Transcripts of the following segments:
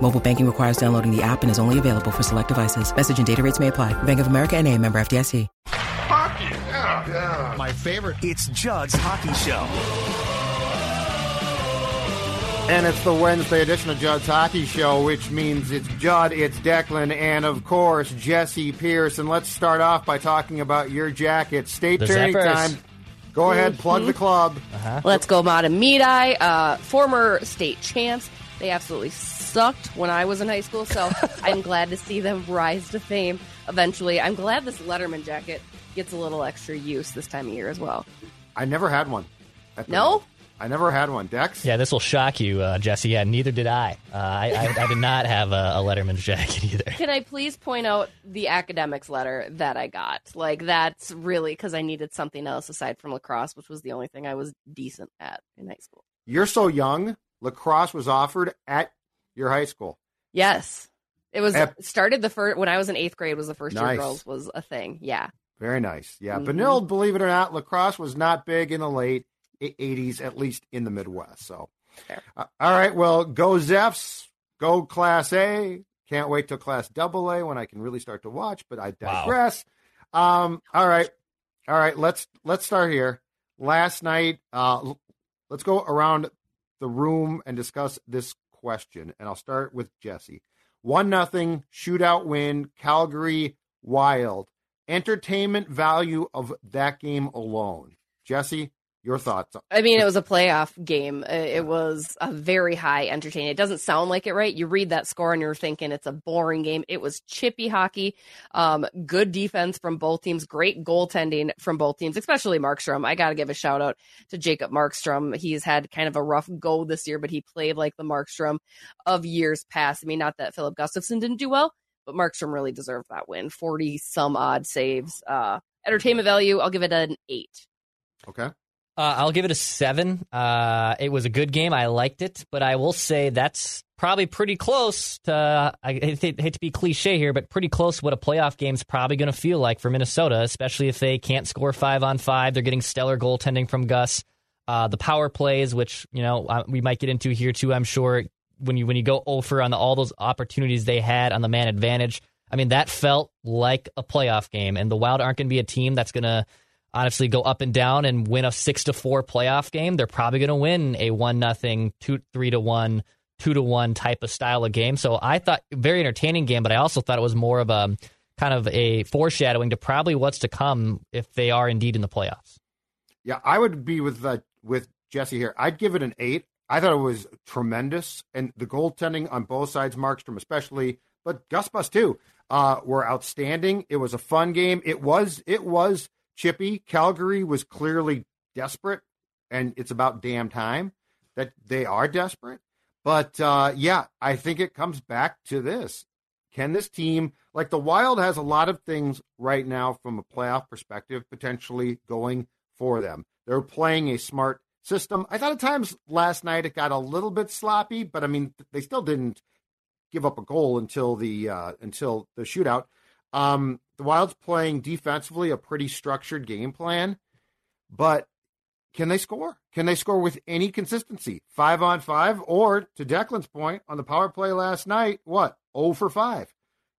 Mobile banking requires downloading the app and is only available for select devices. Message and data rates may apply. Bank of America and a member FDIC. Hockey, yeah, yeah. My favorite. It's Judd's Hockey Show. And it's the Wednesday edition of Judd's Hockey Show, which means it's Judd, it's Declan, and of course Jesse Pierce. And let's start off by talking about your jacket. State The tourney Zippers. time. Go ahead, plug the club. Let's go Matamidi, uh, former state champs. They absolutely sucked when I was in high school, so I'm glad to see them rise to fame eventually. I'm glad this Letterman jacket gets a little extra use this time of year as well. I never had one. No? moment. I never had one. Dex? Yeah, this will shock you, uh, Jesse. Yeah, neither did I. Uh, I, I. I did not have a, a Letterman's jacket either. Can I please point out the academics letter that I got? Like, that's really because I needed something else aside from lacrosse, which was the only thing I was decent at in high school. You're so young. Lacrosse was offered at your high school. Yes. It was Ep- started the first when I was in eighth grade was the first Nice. year girls was a thing. Yeah. Very nice. Yeah. Mhm. Benilde, believe it or not, lacrosse was not big in the late e- 80s, at least in the Midwest. So, uh, all right. Well, go Zeffs. Go Class A. Can't wait till Class Double A when I can really start to watch, but I Wow. digress. Um, all right. All right. Let's, let's start here. Last night, uh, l- let's go around the room and discuss this question. And I'll start with Jesse. One nothing shootout win, Calgary Wild. Entertainment value of that game alone. Jesse, your thoughts? I mean, it was a playoff game. Uh, It was a very high entertaining. It doesn't sound like it, right? You read that score and you're thinking it's a boring game. It was chippy hockey. Um, good defense from both teams. Great goaltending from both teams, especially Markstrom. I got to give a shout out to Jacob Markstrom. He's had kind of a rough go this year, but he played like the Markstrom of years past. I mean, not that Filip Gustavsson didn't do well, but Markstrom really deserved that win. 40 some odd saves. Uh, entertainment value, I'll give it an eight. Okay. Uh, I'll give it a seven. Uh, it was a good game. I liked it, but I will say that's probably pretty close to. I hate, hate to be cliche here, but pretty close to what a playoff game's probably going to feel like for Minnesota, especially if they can't score five on five. They're getting stellar goaltending from Gus. Uh, the power plays, which you know uh, we might get into here too. I'm sure when you when you go over on the, all those opportunities they had on the man advantage. I mean that felt like a playoff game, and the Wild aren't going to be a team that's going to honestly go up and down and win a six to four playoff game. They're probably going to win a one nothing, two three to one, two to one type of style of game. So I thought very entertaining game, but I also thought it was more of a kind of a foreshadowing to probably what's to come if they are indeed in the playoffs. Yeah, I would be with uh, with Jesse here. I'd give it an eight. I thought it was tremendous, and the goaltending on both sides, Markstrom especially, but Gus Bus too, uh, were outstanding. It was a fun game. It was it was chippy. Calgary was clearly desperate, and it's about damn time that they are desperate. But uh, yeah, I think it comes back to this: Can this team, like the Wild, has a lot of things right now from a playoff perspective potentially going for them. They're playing a smart system. I thought at times last night it got a little bit sloppy, but I mean they still didn't give up a goal until the uh, until the shootout. Um, the Wild's playing defensively a pretty structured game plan, but can they score? Can they score with any consistency? Five on five, or to Declan's point on the power play last night, what? 0 for five.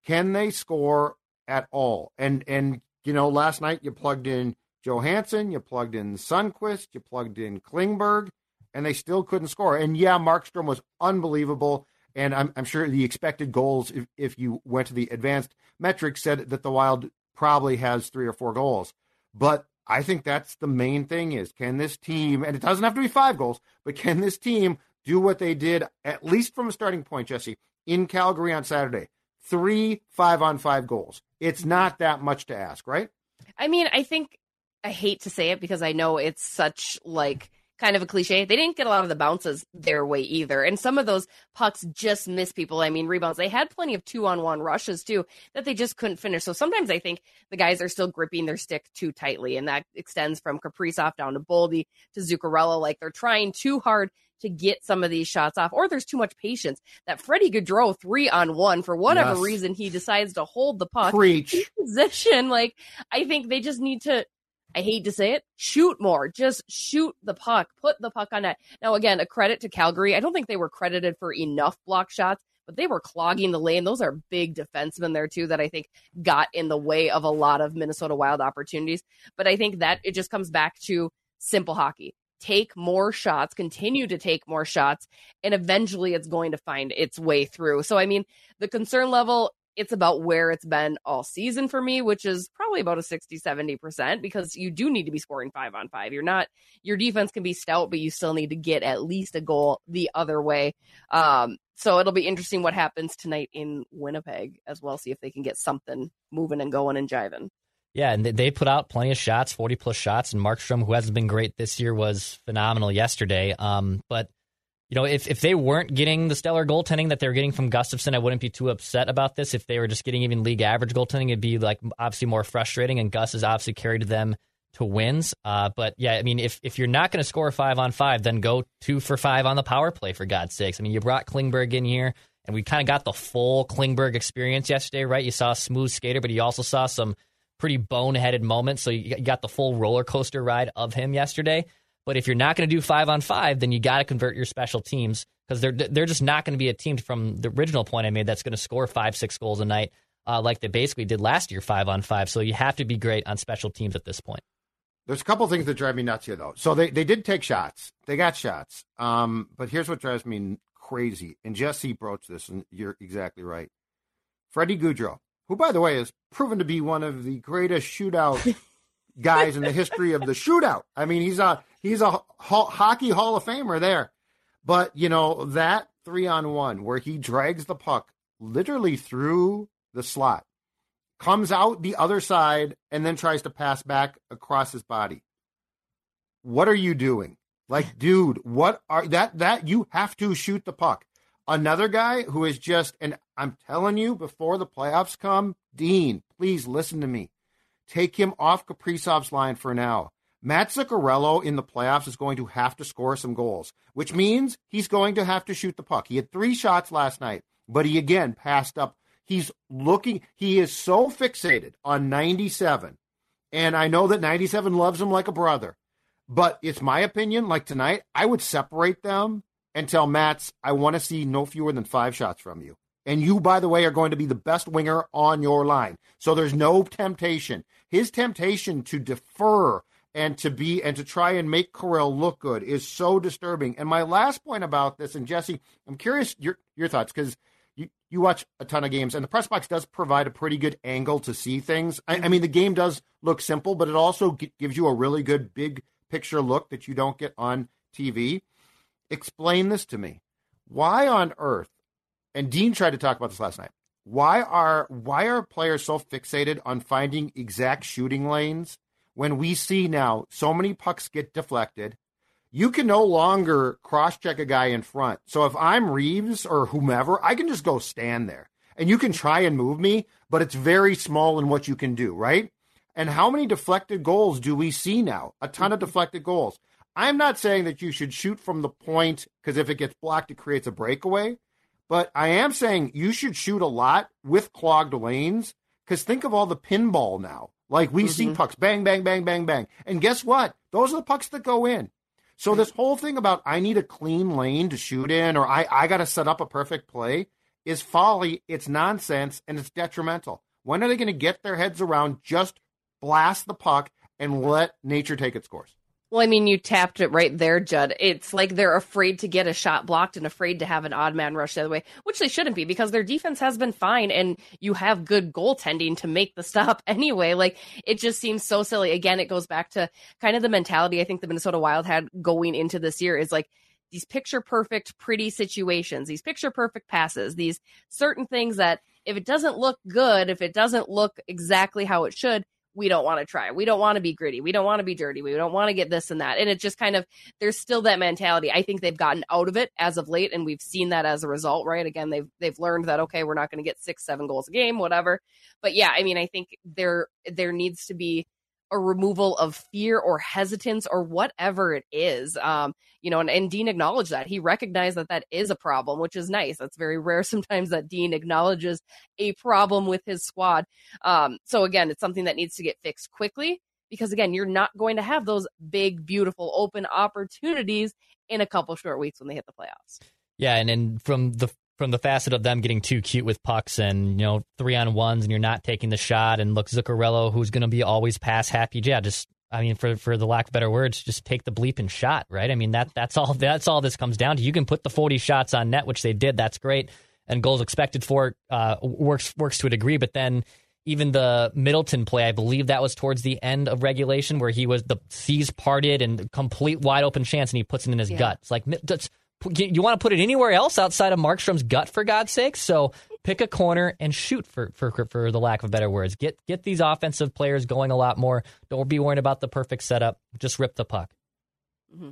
Can they score at all? And and you know, last night you plugged in Johansson, you plugged in Sundqvist, you plugged in Klingberg, and they still couldn't score. And yeah, Markstrom was unbelievable. And I'm, I'm sure the expected goals, if, if you went to the advanced metrics, said that the Wild probably has three or four goals. But I think that's the main thing is can this team, and it doesn't have to be five goals, but can this team do what they did, at least from a starting point, Jesse, in Calgary on Saturday? Three five on five goals. It's not that much to ask, right? I mean, I think I hate to say it because I know it's such like kind of a cliche. They didn't get a lot of the bounces their way either. And some of those pucks just miss people. I mean, rebounds. They had plenty of two on one rushes too that they just couldn't finish. So sometimes I think the guys are still gripping their stick too tightly. And that extends from Kaprizov down to Boldy to Zuccarello. Like they're trying too hard to get some of these shots off, or there's too much patience. That Freddie Gaudreau three on one for whatever Yes. reason he decides to hold the puck Preach. position. Like I think they just need to. I hate to say it, shoot more. Just shoot the puck. Put the puck on net. Now, again, a credit to Calgary. I don't think they were credited for enough block shots, but they were clogging the lane. Those are big defensemen there, too, that I think got in the way of a lot of Minnesota Wild opportunities. But I think that it just comes back to simple hockey. Take more shots, continue to take more shots, and eventually it's going to find its way through. So, I mean, the concern level it's about where it's been all season for me, which is probably about a 60, 70%, because you do need to be scoring five on five. You're not, your defense can be stout, but you still need to get at least a goal the other way. Um, so it'll be interesting what happens tonight in Winnipeg as well. See if they can get something moving and going and jiving. Yeah, and they- put out plenty of shots, 40 plus shots, and Markstrom, who hasn't been great this year, was phenomenal yesterday. Um, but you know, if if they weren't getting the stellar goaltending that they were getting from Gustavsson, I wouldn't be too upset about this. If they were just getting even league average goaltending, it'd be like obviously more frustrating. And Gus has obviously carried them to wins. Uh, but yeah, I mean, if if you're not going to score five on five, then go two for five on the power play for God's sakes. I mean, you brought Klingberg in here, and we kind of got the full Klingberg experience yesterday, right? You saw a smooth skater, but you also saw some pretty boneheaded moments. So you you got the full roller coaster ride of him yesterday. But if you're not going to do five on five, then you got to convert your special teams because they're they're just not going to be a team from the original point I made that's going to score five six goals a night uh, like they basically did last year five on five. So you have to be great on special teams at this point. There's a couple things that drive me nuts here, though. So they, they did take shots. They got shots. Um, but here's what drives me crazy. And Jesse broached this, and you're exactly right. Freddie Gaudreau, who, by the way, is proven to be one of the greatest shootout guys in the history of the shootout. I mean, he's a he's a ho- hockey Hall of Famer there. But you know that three on one where he drags the puck literally through the slot, comes out the other side, and then tries to pass back across his body. What are you doing? Like, dude, what are that? That you have to shoot the puck. Another guy who is just, and I'm telling you, before the playoffs come, Dean, please listen to me. Take him off Kaprizov's line for now. Matt Zuccarello in the playoffs is going to have to score some goals, which means he's going to have to shoot the puck. He had three shots last night, but he again passed up. He's looking, he is so fixated on 97. And I know that 97 loves him like a brother, but it's my opinion. Like tonight, I would separate them and tell Mats, I want to see no fewer than five shots from you. And you, by the way, are going to be the best winger on your line. So there's no temptation. His temptation to defer and to be and to try and make Kirill look good is so disturbing. And my last point about this, and Jesse, I'm curious your your thoughts because you you watch a ton of games, and the press box does provide a pretty good angle to see things. I, I mean, the game does look simple, but it also g- gives you a really good big picture look that you don't get on TV. Explain this to me. Why on earth? And Dean tried to talk about this last night. Why are why are players so fixated on finding exact shooting lanes when we see now so many pucks get deflected? You can no longer cross check a guy in front. So if I'm Reaves or whomever, I can just go stand there. And you can try and move me, but it's very small in what you can do, right? And how many deflected goals do we see now? A ton of deflected goals. I'm not saying that you should shoot from the point because if it gets blocked, it creates a breakaway. But I am saying you should shoot a lot with clogged lanes because think of all the pinball now. Like we see mm-hmm. pucks bang, bang, bang, bang, bang. And guess what? Those are the pucks that go in. So this whole thing about I need a clean lane to shoot in or I, I got to set up a perfect play is folly. It's nonsense and it's detrimental. When are they going to get their heads around just blast the puck and let nature take its course? Well, I mean, you tapped it right there, Judd. It's like they're afraid to get a shot blocked and afraid to have an odd man rush the other way, which they shouldn't be because their defense has been fine and you have good goaltending to make the stop anyway. Like, it just seems so silly. Again, it goes back to kind of the mentality I think the Minnesota Wild had going into this year is like, these picture perfect, pretty situations, these picture perfect passes, these certain things that if it doesn't look good, if it doesn't look exactly how it should, we don't want to try. We don't want to be gritty. We don't want to be dirty. We don't want to get this and that. And it just kind of, there's still that mentality. I think they've gotten out of it as of late, and we've seen that as a result, right? Again, they've they've learned that okay, we're not going to get six, seven goals a game, whatever. But yeah, I mean, I think there there needs to be a removal of fear or hesitance or whatever it is. Um, you know, and, and Dean acknowledged that. He recognized that that is a problem, which is nice. That's very rare sometimes that Dean acknowledges a problem with his squad. Um, so again, it's something that needs to get fixed quickly because again, you're not going to have those big, beautiful, open opportunities in a couple short weeks when they hit the playoffs. Yeah, and then from the from the facet of them getting too cute with pucks and you know three on ones and you're not taking the shot and look Zuccarello who's going to be always pass happy. Yeah just I mean for for the lack of better words just take the bleeping shot right? I mean that that's all that's all this comes down to. You can put the 40 shots on net which they did. That's great. And goals expected for uh, works works to a degree. But then even the Middleton play, I believe that was towards the end of regulation where he was the seas parted and complete wide open chance, and he puts it in his yeah. gut. It's like that's you want to put it anywhere else outside of Markstrom's gut for God's sake. So pick a corner and shoot for for for the lack of better words. Get get these offensive players going a lot more. Don't be worrying about the perfect setup. Just rip the puck. Mm-hmm.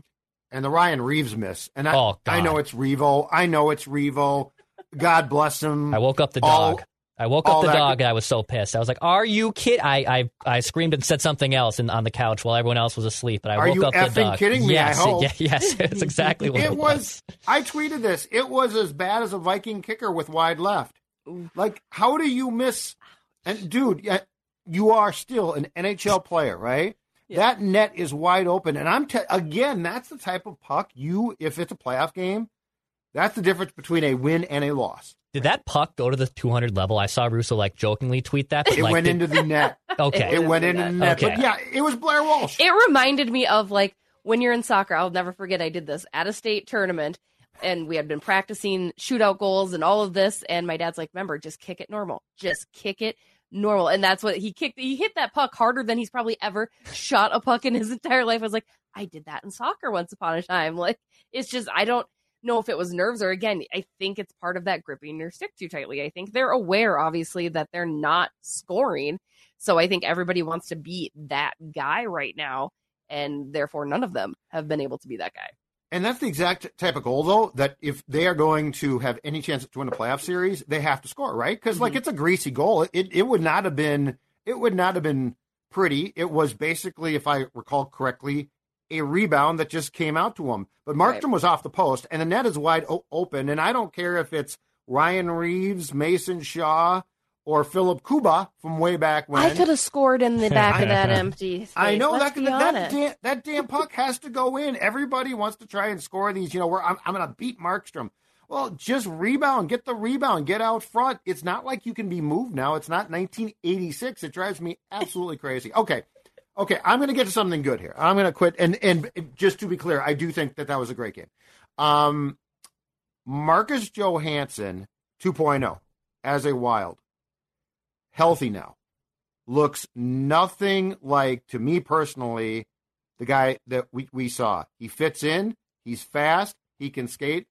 And the Ryan Reaves miss. And I, oh, I know it's Revo. I know it's Revo. God bless him. I woke up the dog. All, I woke up the dog and I was so pissed. I was like, "Are you kid?" I, I I screamed and said something else in, on the couch while everyone else was asleep. But I Are woke you up the dog. Are you kidding me? Yes, I hope. It, yes, it's exactly what it, it was. I tweeted this. It was as bad as a Viking kicker with wide left. Like, how do you miss? And dude, you are still an NHL player, right? Yeah. That net is wide open, and I'm again. That's the type of puck you, if it's a playoff game, that's the difference between a win and a loss. Did that puck go to the 200 level? I saw Russo like jokingly tweet that. it like, went did... into the net. okay. It, it went into the net. Okay. But yeah, it was Blair Walsh. It reminded me of like when you're in soccer. I'll never forget I did this at a state tournament and we had been practicing shootout goals and all of this. And my dad's like, remember, just kick it normal. Just kick it normal. And that's what he kicked. He hit that puck harder than he's probably ever shot a puck in his entire life. I was like, I did that in soccer once upon a time. Like, it's just, I don't, know if it was nerves or again, I think it's part of that gripping your stick too tightly. I think they're aware, obviously, that they're not scoring. So I think everybody wants to be that guy right now. And therefore, none of them have been able to be that guy. And that's the exact type of goal, though, that if they are going to have any chance to win a playoff series, they have to score, right? Because, mm-hmm. like, it's a greasy goal. It, it would not have been, it would not have been pretty. It was basically, if I recall correctly, a rebound that just came out to him. But Markstrom right. was off the post, and the net is wide o- open. And I don't care if it's Ryan Reaves, Mason Shaw, or Filip Kuba from way back when. I could have scored in the back of that empty. Space. I know Let's that that, damn, that damn puck has to go in. Everybody wants to try and score these. You know, where I'm, I'm going to beat Markstrom. Well, just rebound, get the rebound, get out front. It's not like you can be moved now. It's not 1986. It drives me absolutely crazy. Okay, Okay, I'm going to get to something good here. I'm going to quit. And and just to be clear, I do think that that was a great game. Um, Marcus Johansson 2.0 as a wild, healthy now, looks nothing like to me personally the guy that we, we saw. He fits in. He's fast. He can skate.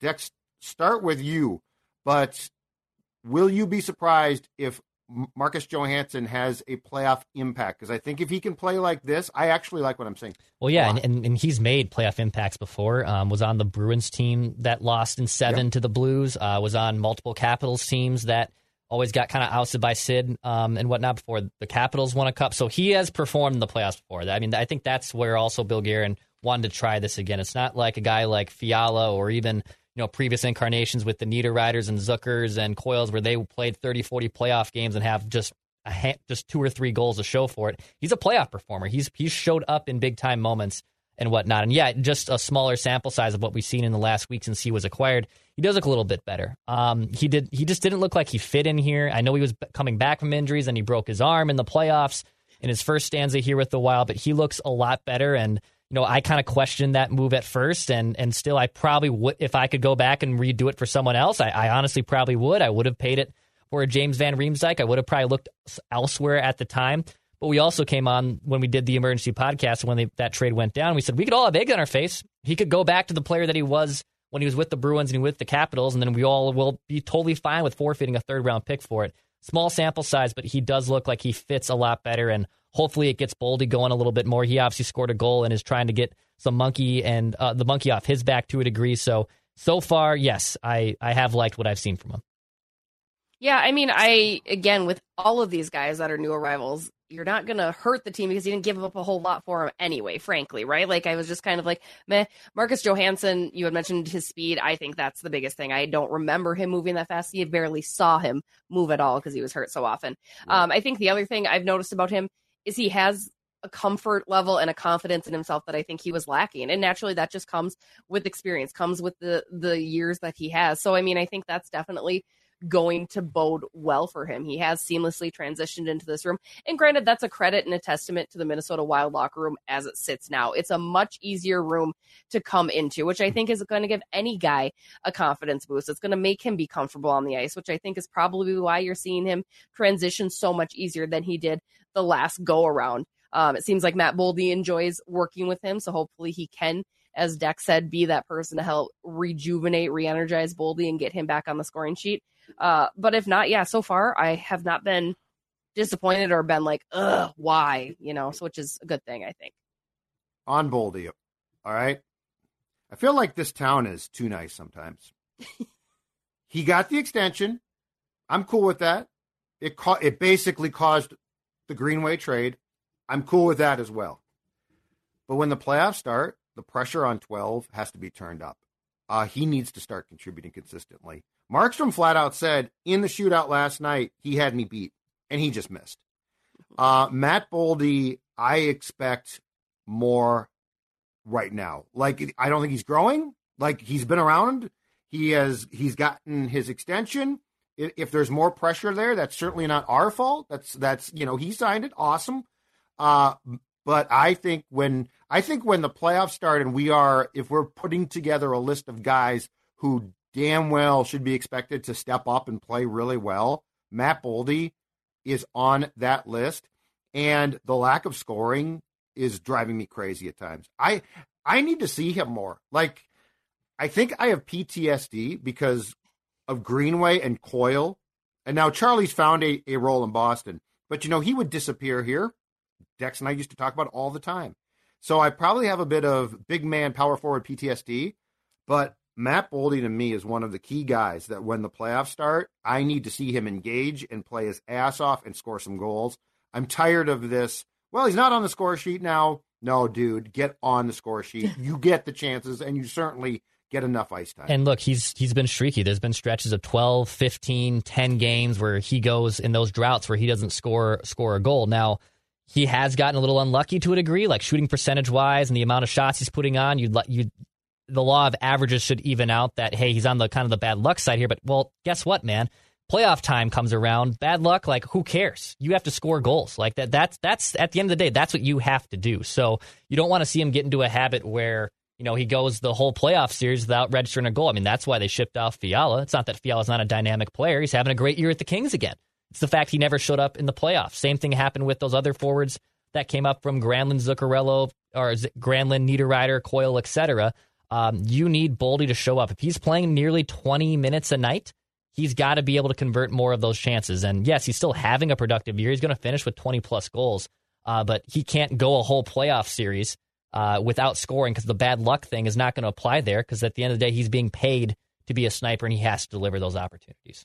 Dex, start with you, but will you be surprised if Marcus Johansson has a playoff impact because I think if he can play like this, I actually like what I'm seeing. Well, yeah, and, and, and, he's made playoff impacts before. Um, was on the Bruins team that lost in seven yep. to the Blues. Uh, was on multiple Capitals teams that always got kind of ousted by Sid um, and whatnot before the Capitals won a cup. So he has performed in the playoffs before. I mean, I think that's where also Bill Guerin wanted to try this again. It's not like a guy like Fiala or even you know previous incarnations with the Niederreiters and Zuckers and Coyles where they played 30, 40 playoff games and have just a ha- just two or three goals to show for it. He's a playoff performer. He's he's showed up in big time moments and whatnot. And yeah, just a smaller sample size of what we've seen in the last week since he was acquired. He does look a little bit better. Um, he did. He just didn't look like he fit in here. I know he was coming back from injuries and he broke his arm in the playoffs in his first stanza here with the Wild, but he looks a lot better. And you know, I kind of questioned that move at first, and and still, I probably would if I could go back and redo it for someone else. I, I honestly probably would. I would have paid it for a James Van Riemsdyk. I would have probably looked elsewhere at the time. But we also came on when we did the emergency podcast when they, that trade went down. We said we could all have egg on our face. He could go back to the player that he was when he was with the Bruins and with the Capitals, and then we all will be totally fine with forfeiting a third round pick for it. Small sample size, but he does look like he fits a lot better, and hopefully it gets Boldy going a little bit more. He obviously scored a goal and is trying to get some monkey and uh, the monkey off his back to a degree. So so far, yes, I I have liked what I've seen from him. Yeah, I mean, I again with all of these guys that are new arrivals, you're not gonna hurt the team because you didn't give up a whole lot for him anyway. Frankly, right? Like I was just kind of like, meh. Marcus Johansson, you had mentioned his speed. I think that's the biggest thing. I don't remember him moving that fast. You barely saw him move at all because he was hurt so often. Um, I think the other thing I've noticed about him is he has a comfort level and a confidence in himself that I think he was lacking. And naturally that just comes with experience, comes with the the years that he has. So I mean, I think that's definitely going to bode well for him. He has seamlessly transitioned into this room. And granted, that's a credit and a testament to the Minnesota Wild locker room as it sits now. It's a much easier room to come into, which I think is going to give any guy a confidence boost. It's going to make him be comfortable on the ice, which I think is probably why you're seeing him transition so much easier than he did the last go around. Um, it seems like Matt Boldy enjoys working with him, so hopefully he can as Deck said, be that person to help rejuvenate, re-energize Boldy and get him back on the scoring sheet. Uh, but if not, yeah, so far I have not been disappointed or been like, ugh, why? You know, so which is a good thing, I think. On Boldy, all right. I feel like this town is too nice sometimes. he got the extension. I'm cool with that. It ca- it basically caused the Greenway trade. I'm cool with that as well. But when the playoffs start, the pressure on 12 has to be turned up. Uh, he needs to start contributing consistently. Markstrom flat out said in the shootout last night he had me beat, and he just missed. Uh, Matt Boldy, I expect more right now. Like I don't think he's growing. Like he's been around. He has he's gotten his extension. If, there's more pressure there, that's certainly not our fault. That's that's you know he signed it. Awesome. Uh, but I think when I think when the playoffs start and we are if we're putting together a list of guys who damn well should be expected to step up and play really well. Matt Boldy is on that list, and the lack of scoring is driving me crazy at times. I I need to see him more. Like I think I have PTSD because of Greenway and Coyle, and now Charlie's found a, a role in Boston. But you know he would disappear here. Dex and I used to talk about all the time. So I probably have a bit of big man power forward PTSD, but Matt Boldy to me is one of the key guys that when the playoffs start, I need to see him engage and play his ass off and score some goals. I'm tired of this. Well, he's not on the score sheet now. No, dude, get on the score sheet. You get the chances and you certainly get enough ice time. And look, he's he's been streaky. There's been stretches of 12, 15, 10 games where he goes in those droughts where he doesn't score score a goal. Now, he has gotten a little unlucky to a degree, like shooting percentage wise and the amount of shots he's putting on. You'd you the law of averages should even out that hey he's on the kind of the bad luck side here but well guess what man playoff time comes around bad luck like who cares you have to score goals like that that's that's at the end of the day that's what you have to do so you don't want to see him get into a habit where you know he goes the whole playoff series without registering a goal i mean that's why they shipped off fiala it's not that fiala's not a dynamic player he's having a great year at the kings again it's the fact he never showed up in the playoffs same thing happened with those other forwards that came up from Granlund, Zuccarello, or Granlund, Niederreiter, Coyle, etc. Um, you need Boldy to show up. If he's playing nearly 20 minutes a night, he's got to be able to convert more of those chances. And yes, he's still having a productive year. He's going to finish with 20 plus goals, uh, but he can't go a whole playoff series uh, without scoring because the bad luck thing is not going to apply there because at the end of the day, he's being paid to be a sniper and he has to deliver those opportunities.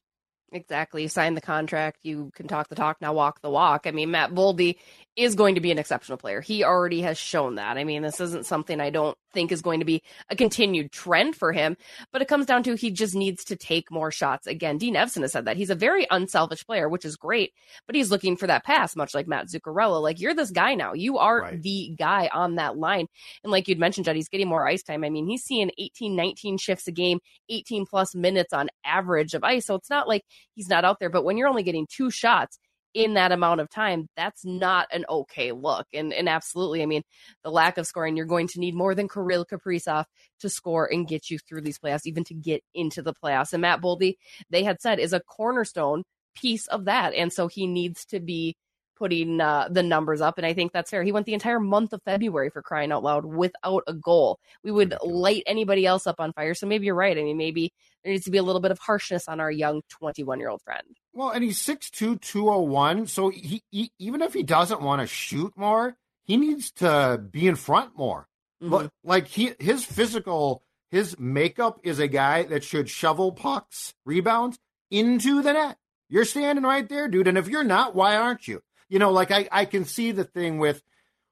Exactly. You sign the contract, you can talk the talk, now walk the walk. I mean, Matt Boldy is going to be an exceptional player. He already has shown that. I mean, this isn't something I don't think is going to be a continued trend for him, but it comes down to he just needs to take more shots. Again, Dean Evason has said that. He's a very unselfish player, which is great, but he's looking for that pass, much like Matt Zuccarello. Like, you're this guy now. You are right. the guy on that line. And like you'd mentioned, Judd, he's getting more ice time. I mean, he's seeing 18, 19 shifts a game, 18 plus minutes on average of ice. So it's not like he's not out there, but when you're only getting two shots, in that amount of time, that's not an okay look. And and absolutely, I mean, the lack of scoring, you're going to need more than Kirill Kaprizov to score and get you through these playoffs, even to get into the playoffs. And Matt Boldy, they had said, is a cornerstone piece of that. And so he needs to be putting uh, the numbers up. And I think that's fair. He went the entire month of February for crying out loud without a goal. We would light anybody else up on fire. So maybe you're right. I mean, maybe there needs to be a little bit of harshness on our young 21 year old friend. Well, and he's 6'2, 201. So he, he even if he doesn't want to shoot more, he needs to be in front more. Mm-hmm. Like he, his physical, his makeup is a guy that should shovel pucks, rebounds into the net. You're standing right there, dude. And if you're not, why aren't you? You know, like I, I can see the thing with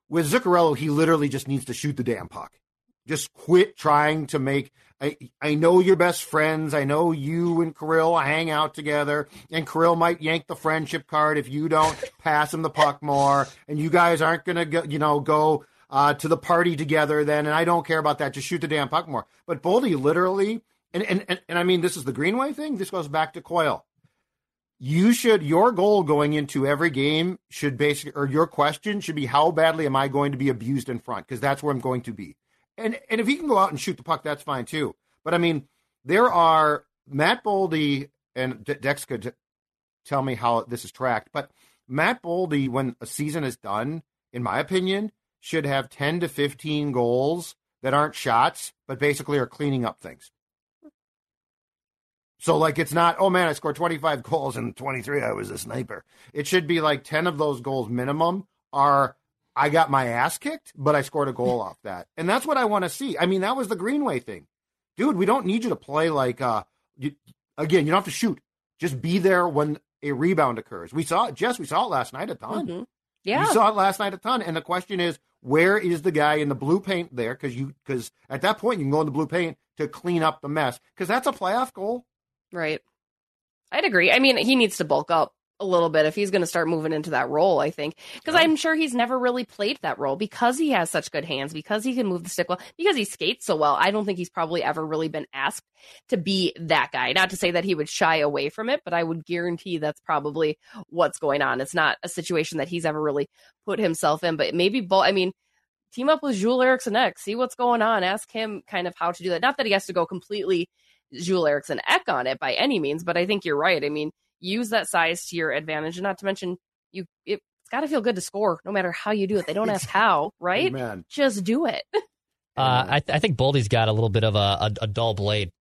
with Zuccarello, he literally just needs to shoot the damn puck. Just quit trying to make I I know you're best friends. I know you and Kirill hang out together, and Kirill might yank the friendship card if you don't pass him the puck more, and you guys aren't gonna go, you know, go uh, to the party together then. And I don't care about that. Just shoot the damn puck more. But Boldy literally, and and and, and I mean, this is the Greenway thing. This goes back to Coyle you should your goal going into every game should basically or your question should be how badly am I going to be abused in front because that's where I'm going to be. And and if he can go out and shoot the puck, that's fine too. But I mean, there are Matt Boldy and Dex could tell me how this is tracked, but Matt Boldy, when a season is done, in my opinion, should have 10 to 15 goals that aren't shots, but basically are cleaning up things. So like it's not, oh man, I scored 25 goals and 23 I was a sniper. It should be like 10 of those goals minimum are I got my ass kicked, but I scored a goal off that. And that's what I want to see. I mean, that was the Greenway thing. Dude, we don't need you to play like uh you, again, you don't have to shoot. Just be there when a rebound occurs. We saw it, Jess, we saw it last night a ton. Mm-hmm. Yeah. We saw it last night a ton. And the question is, where is the guy in the blue paint there? Because you because at that point you can go in the blue paint to clean up the mess. Because that's a playoff goal. Right. I'd agree. I mean, he needs to bulk up a little bit if he's going to start moving into that role, I think. Because I'm sure he's never really played that role because he has such good hands, because he can move the stick well, because he skates so well. I don't think he's probably ever really been asked to be that guy. Not to say that he would shy away from it, but I would guarantee that's probably what's going on. It's not a situation that he's ever really put himself in, but maybe, Bo- I mean, team up with Joel Eriksson Ek, see what's going on, ask him kind of how to do that. Not that he has to go completely Joel Eriksson Ek on it by any means, but I think you're right. I mean, use that size to your advantage, and not to mention you. It, it's got to feel good to score, no matter how you do it. They don't ask how, right? Amen. Just do it. uh, I, th- I think Boldy's got a little bit of a, a, a dull blade,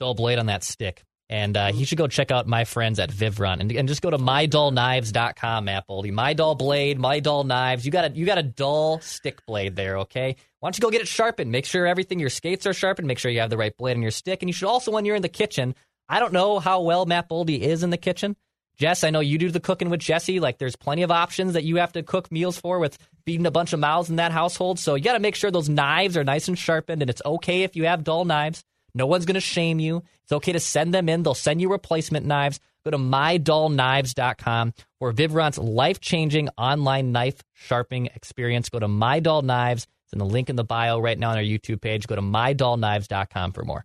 dull blade on that stick. And uh, he should go check out my friends at Vivrun and, and just go to mydullknives.com, Boldy. My dull blade, my dull knives. You got a you got a dull stick blade there, okay? Why don't you go get it sharpened? Make sure everything your skates are sharpened. Make sure you have the right blade on your stick. And you should also, when you're in the kitchen, I don't know how well Matt Boldy is in the kitchen. Jess, I know you do the cooking with Jesse. Like, there's plenty of options that you have to cook meals for with feeding a bunch of mouths in that household. So you got to make sure those knives are nice and sharpened. And it's okay if you have dull knives. No one's going to shame you. It's okay to send them in. They'll send you replacement knives. Go to mydullknives.com for Vivrun's life changing online knife sharpening experience. Go to My Dull Knives. It's in the link in the bio right now on our YouTube page. Go to mydullknives.com for more.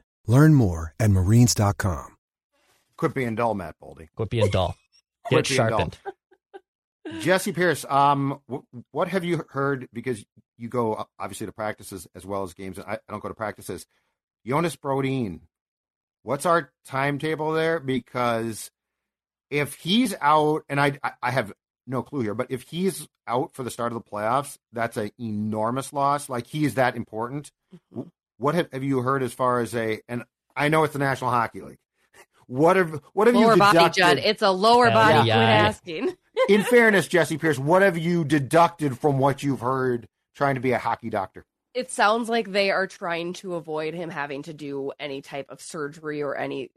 Learn more at marines.com. Quit being dull, Matt Boldy. Quit being dull. Get sharpened. Jesse Pierce, um, w- what have you heard? Because you go uh, obviously to practices as well as games. I, I don't go to practices. Jonas Brodin, what's our timetable there? Because if he's out, and I, I have no clue here, but if he's out for the start of the playoffs, that's an enormous loss. Like he is that important. Mm-hmm. What have, have you heard as far as a? And I know it's the National Hockey League. What have what have lower you body, deducted? Judd. It's a lower Hell body. yeah. Quit asking. in fairness, Jesse Pierce, what have you deducted from what you've heard trying to be a hockey doctor? It sounds like they are trying to avoid him having to do any type of surgery or any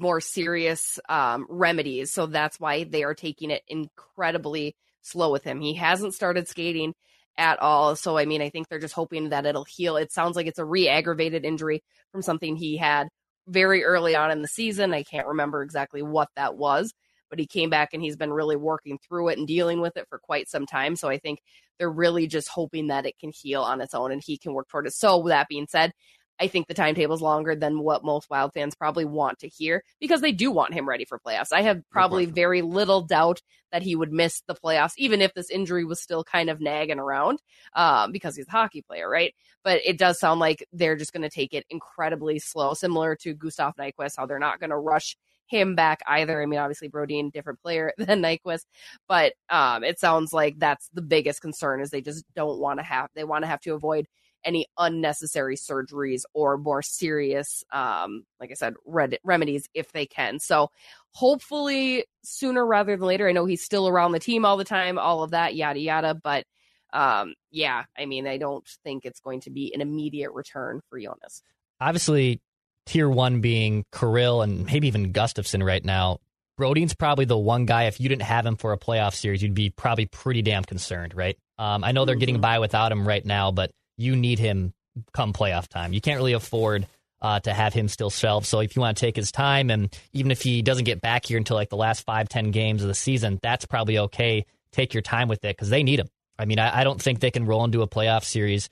more serious um, remedies. So that's why they are taking it incredibly slow with him. He hasn't started skating at all. So, I mean, I think they're just hoping that it'll heal. It sounds like it's a re aggravated injury from something he had very early on in the season. I can't remember exactly what that was, but he came back and he's been really working through it and dealing with it for quite some time. So I think they're really just hoping that it can heal on its own and he can work toward it. So with that being said, I think the timetable is longer than what most Wild fans probably want to hear because they do want him ready for playoffs. I have probably very little doubt that he would miss the playoffs, even if this injury was still kind of nagging around, um, because he's a hockey player, right? But it does sound like they're just going to take it incredibly slow, similar to Gustav Nyquist, how they're not going to rush him back either. I mean, obviously Brodin, different player than Nyquist, but um, it sounds like that's the biggest concern is they just don't want to have they want to have to avoid any unnecessary surgeries or more serious, um, like I said, red- remedies if they can. So hopefully sooner rather than later. I know he's still around the team all the time, all of that, yada yada, but. Um, yeah, I mean, I don't think it's going to be an immediate return for Jonas. Obviously, tier one being Kirill and maybe even Gustavsson right now. Brodin's probably the one guy, if you didn't have him for a playoff series, you'd be probably pretty damn concerned, right? Um, I know they're getting by without him right now, but you need him come playoff time. You can't really afford uh, to have him still shelved. So if you want to take his time, and even if he doesn't get back here until like the last five, ten games of the season, that's probably okay. Take your time with it because they need him. I mean, I, I, don't think they can roll into a playoff series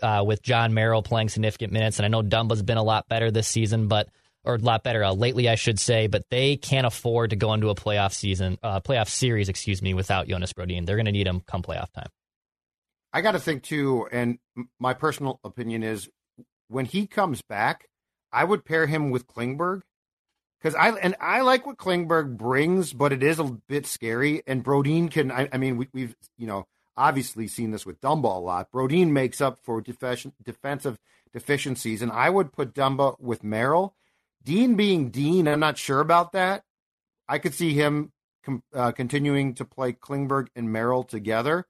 uh, with Jon Merrill playing significant minutes. And I know Dumba's been a lot better this season, but or a lot better uh, lately, I should say. But they can't afford to go into a playoff season, uh, playoff series, excuse me, without Jonas Brodin. They're going to need him come playoff time. I got to think too, and my personal opinion is when he comes back, I would pair him with Klingberg because I and I like what Klingberg brings, but it is a bit scary. And Brodin can, I, I mean, we, we've you know obviously seen this with Dumba a lot. Brodin makes up for defe- defensive deficiencies, and I would put Dumba with Merrill. Dean being Dean, I'm not sure about that. I could see him com- uh, continuing to play Klingberg and Merrill together,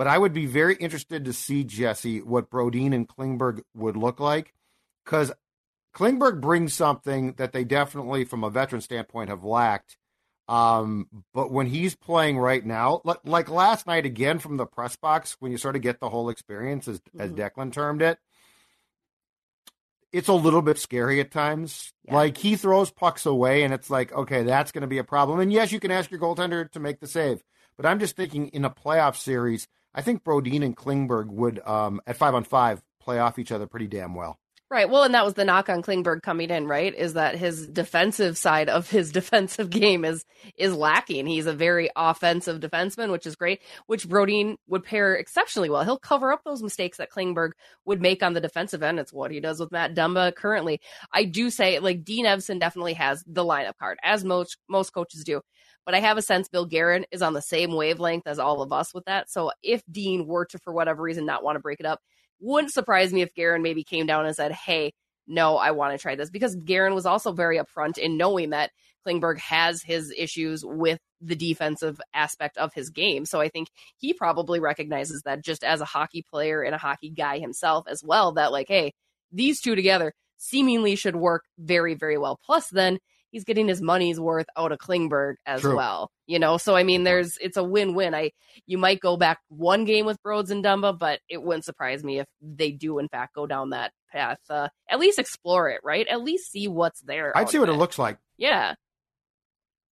but I would be very interested to see Jesse what Brodin and Klingberg would look like because Klingberg brings something that they definitely, from a veteran standpoint, have lacked. Um, but when he's playing right now, like, like, last night again from the press box, when you sort of get the whole experience, as, mm-hmm. as Declan termed it, it's a little bit scary at times. Yeah. Like he throws pucks away, and it's like, okay, that's going to be a problem. And yes, you can ask your goaltender to make the save, but I'm just thinking in a playoff series, I think Brodin and Klingberg would, um, at five on five, play off each other pretty damn well. Right. Well, and that was the knock on Klingberg coming in, right? Is that his defensive side of his defensive game is is lacking. He's a very offensive defenseman, which is great, which Brodin would pair exceptionally well. He'll cover up those mistakes that Klingberg would make on the defensive end. It's what he does with Matt Dumba currently. I do say like Dean Evason definitely has the lineup card, as most most coaches do. But I have a sense Bill Guerin is on the same wavelength as all of us with that. So if Dean were to, for whatever reason, not want to break it up, wouldn't surprise me if Guerin maybe came down and said, Hey, no, I want to try this because Guerin was also very upfront in knowing that Klingberg has his issues with the defensive aspect of his game. So I think he probably recognizes that just as a hockey player and a hockey guy himself as well, that like, hey, these two together seemingly should work very, very well. Plus, then he's getting his money's worth out of Klingberg as True. well. You know, so I mean, there's it's a win-win. I you might go back one game with Broads and Dumba, but it wouldn't surprise me if they do in fact go down that path. Uh, at least explore it, right? At least see what's there. I'd see what it. it looks like. Yeah.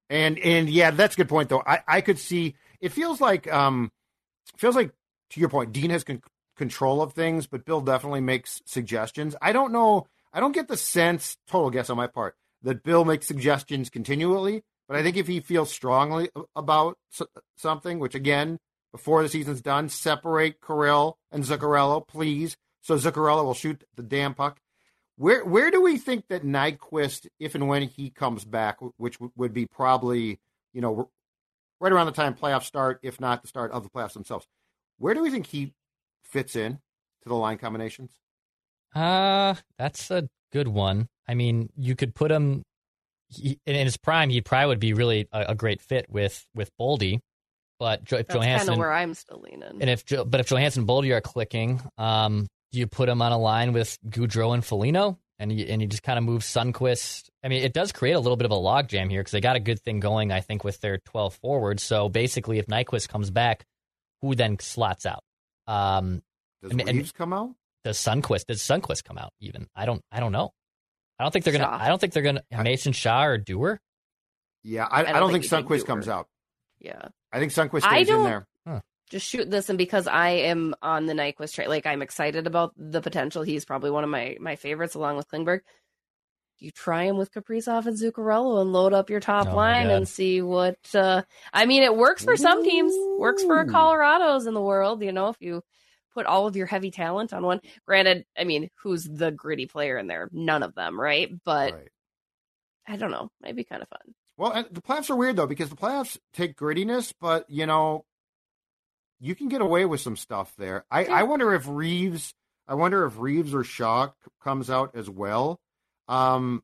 And and yeah, that's a good point though. I I could see it feels like um feels like to your point, Dean has con- control of things, but Bill definitely makes suggestions. I don't know. I don't get the sense, total guess on my part, that Bill makes suggestions continually. But I think if he feels strongly about something, which again, before the season's done, separate Kirill and Zuccarello, please, so Zuccarello will shoot the damn puck. Where where do we think that Nyquist, if and when he comes back, which would be probably you know right around the time playoffs start, if not the start of the playoffs themselves. Where do we think he fits in to the line combinations? Uh, that's a good one. I mean, you could put him he, in his prime. He probably would be really a, a great fit with with Boldy. But jo- if That's Johansson, kind of where I'm still leaning. and if Jo- but if Johansson and Boldy are clicking, um, do you put him on a line with Gaudreau and Foligno, and you, and you just kind of move Sundqvist? I mean, it does create a little bit of a logjam here because they got a good thing going, I think, with their 12 forwards. So basically, if Nyquist comes back, who then slots out? Um, Does And- and- come out? does Sundqvist does Sundqvist come out even? I don't I don't know. I don't think they're gonna Shaw. I don't think they're gonna Mason Shaw or Dewar. Yeah, I, I, don't don't, think think, Sundqvist comes out. yeah. I think Sundqvist I stays in don't- there. just shoot this and because I am on the Nyquist trade, like I'm excited about the potential. He's probably one of my my favorites along with Klingberg. You try him with Kaprizov and Zuccarello and load up your top Oh line and see what. uh I mean, it works for some teams. Works for Colorado's in the world. You know, if you put all of your heavy talent on one. Granted, I mean, who's the gritty player in there? None of them, right? But Right. I don't know. Might be kind of fun. Well, and the playoffs are weird though because the playoffs take grittiness, but you know, you can get away with some stuff there. I, Yeah. I wonder if Reaves, I wonder if Reaves or Shaw c- comes out as well. Um,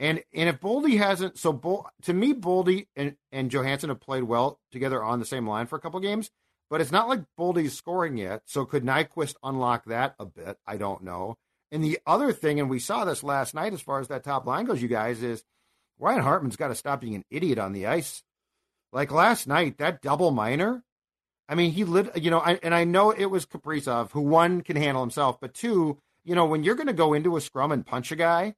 and and if Boldy hasn't, so Bol, to me, Boldy and and Johansson have played well together on the same line for a couple games, but it's not like Boldy's scoring yet. So could Nyquist unlock that a bit? I don't know. And the other thing, and we saw this last night as far as that top line goes, you guys, is Ryan Hartman's got to stop being an idiot on the ice. Like last night, that double minor. I mean, he lit, you know, I, and I know it was Kaprizov who one can handle himself, but two, you know, when you're going to go into a scrum and punch a guy,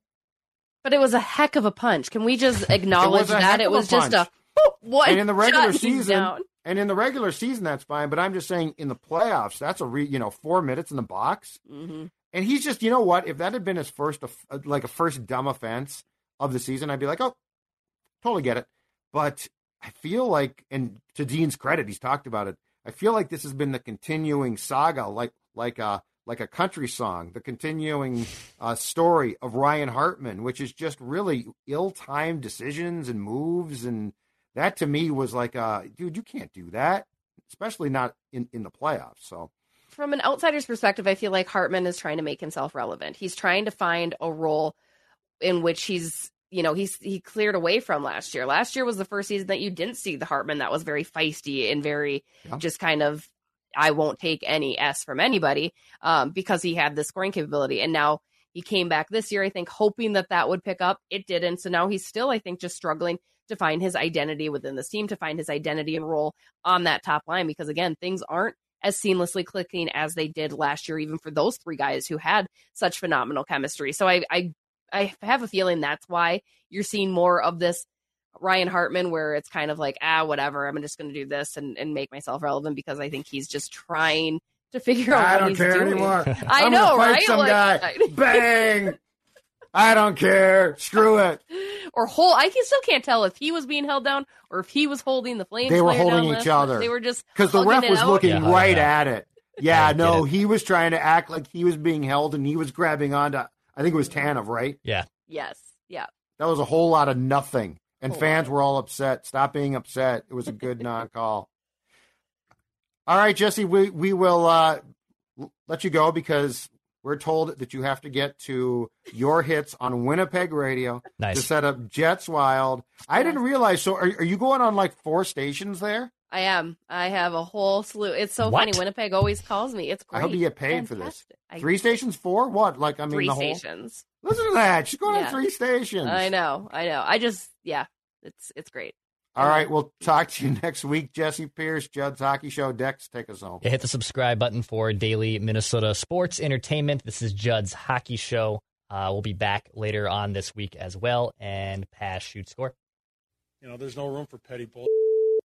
But it was a heck of a punch. Can we just acknowledge a that it was just a punch. what? and in the regular season. And in the regular season, that's fine. But I'm just saying, in the playoffs, that's a re, you know, four minutes in the box, Mhm. and he's just, you know what? If that had been his first, like a first dumb offense of the season, I'd be like, oh, totally get it. But I feel like, and to Dean's credit, he's talked about it. I feel like this has been the continuing saga, like like a like a country song, the continuing uh, story of Ryan Hartman, which is just really ill-timed decisions and moves, and that to me was like, uh, dude, you can't do that, especially not in in the playoffs. So From an outsider's perspective, I feel like Hartman is trying to make himself relevant. He's trying to find a role in which he's, you know, he's he cleared away from last year. Last year was the first season that you didn't see the Hartman that was very feisty and very Yeah. just kind of I won't take any S from anybody um, because he had the scoring capability. And now he came back this year, I think, hoping that that would pick up. It didn't. So now he's still, I think, just struggling to find his identity within this team, to find his identity and role on that top line. Because again, things aren't as seamlessly clicking as they did last year, even for those three guys who had such phenomenal chemistry. So I, I, I have a feeling that's why you're seeing more of this Ryan Hartman, where it's kind of like, ah, whatever, I'm just going to do this and, and make myself relevant because I think he's just trying to figure out I what don't care doing. anymore. I know, right? Some Like, guy, I- bang. I don't care. Screw it. Or hold, I can still can't tell if he was being held down or if he was holding the Flames. They were player down holding each night. other. They were just because the ref was out. looking Yeah, right yeah. at it. Yeah, I no, it. he was trying to act like he was being held and he was grabbing onto. I think it was Tanev, right? Yeah. Yes, yeah. That was a whole lot of nothing, and Whole fans were all upset. Stop being upset. It was a good non-call. All right, Jessi, we we will uh, let you go because we're told that you have to get to your hits on Winnipeg radio to set up Jets Wild. I didn't realize. So, are, are you going on like four stations there? I am. I have a whole slew. It's so What? funny. Winnipeg always calls me. It's great. I hope you get paid for this. I- Three stations, four? What? Like I mean, three the whole. stations. Listen to that. She's going Yeah. on three stations. I know. I know. I just yeah. It's it's great. All right, we'll talk to you next week. Jessi Pierce, Judd's Hockey Show. Dex, take us home. Yeah, hit the subscribe button for daily Minnesota sports entertainment. This is Judd's Hockey Show. Uh, we'll be back later on this week as well. And pass, shoot, score. You know, there's no room for petty bull.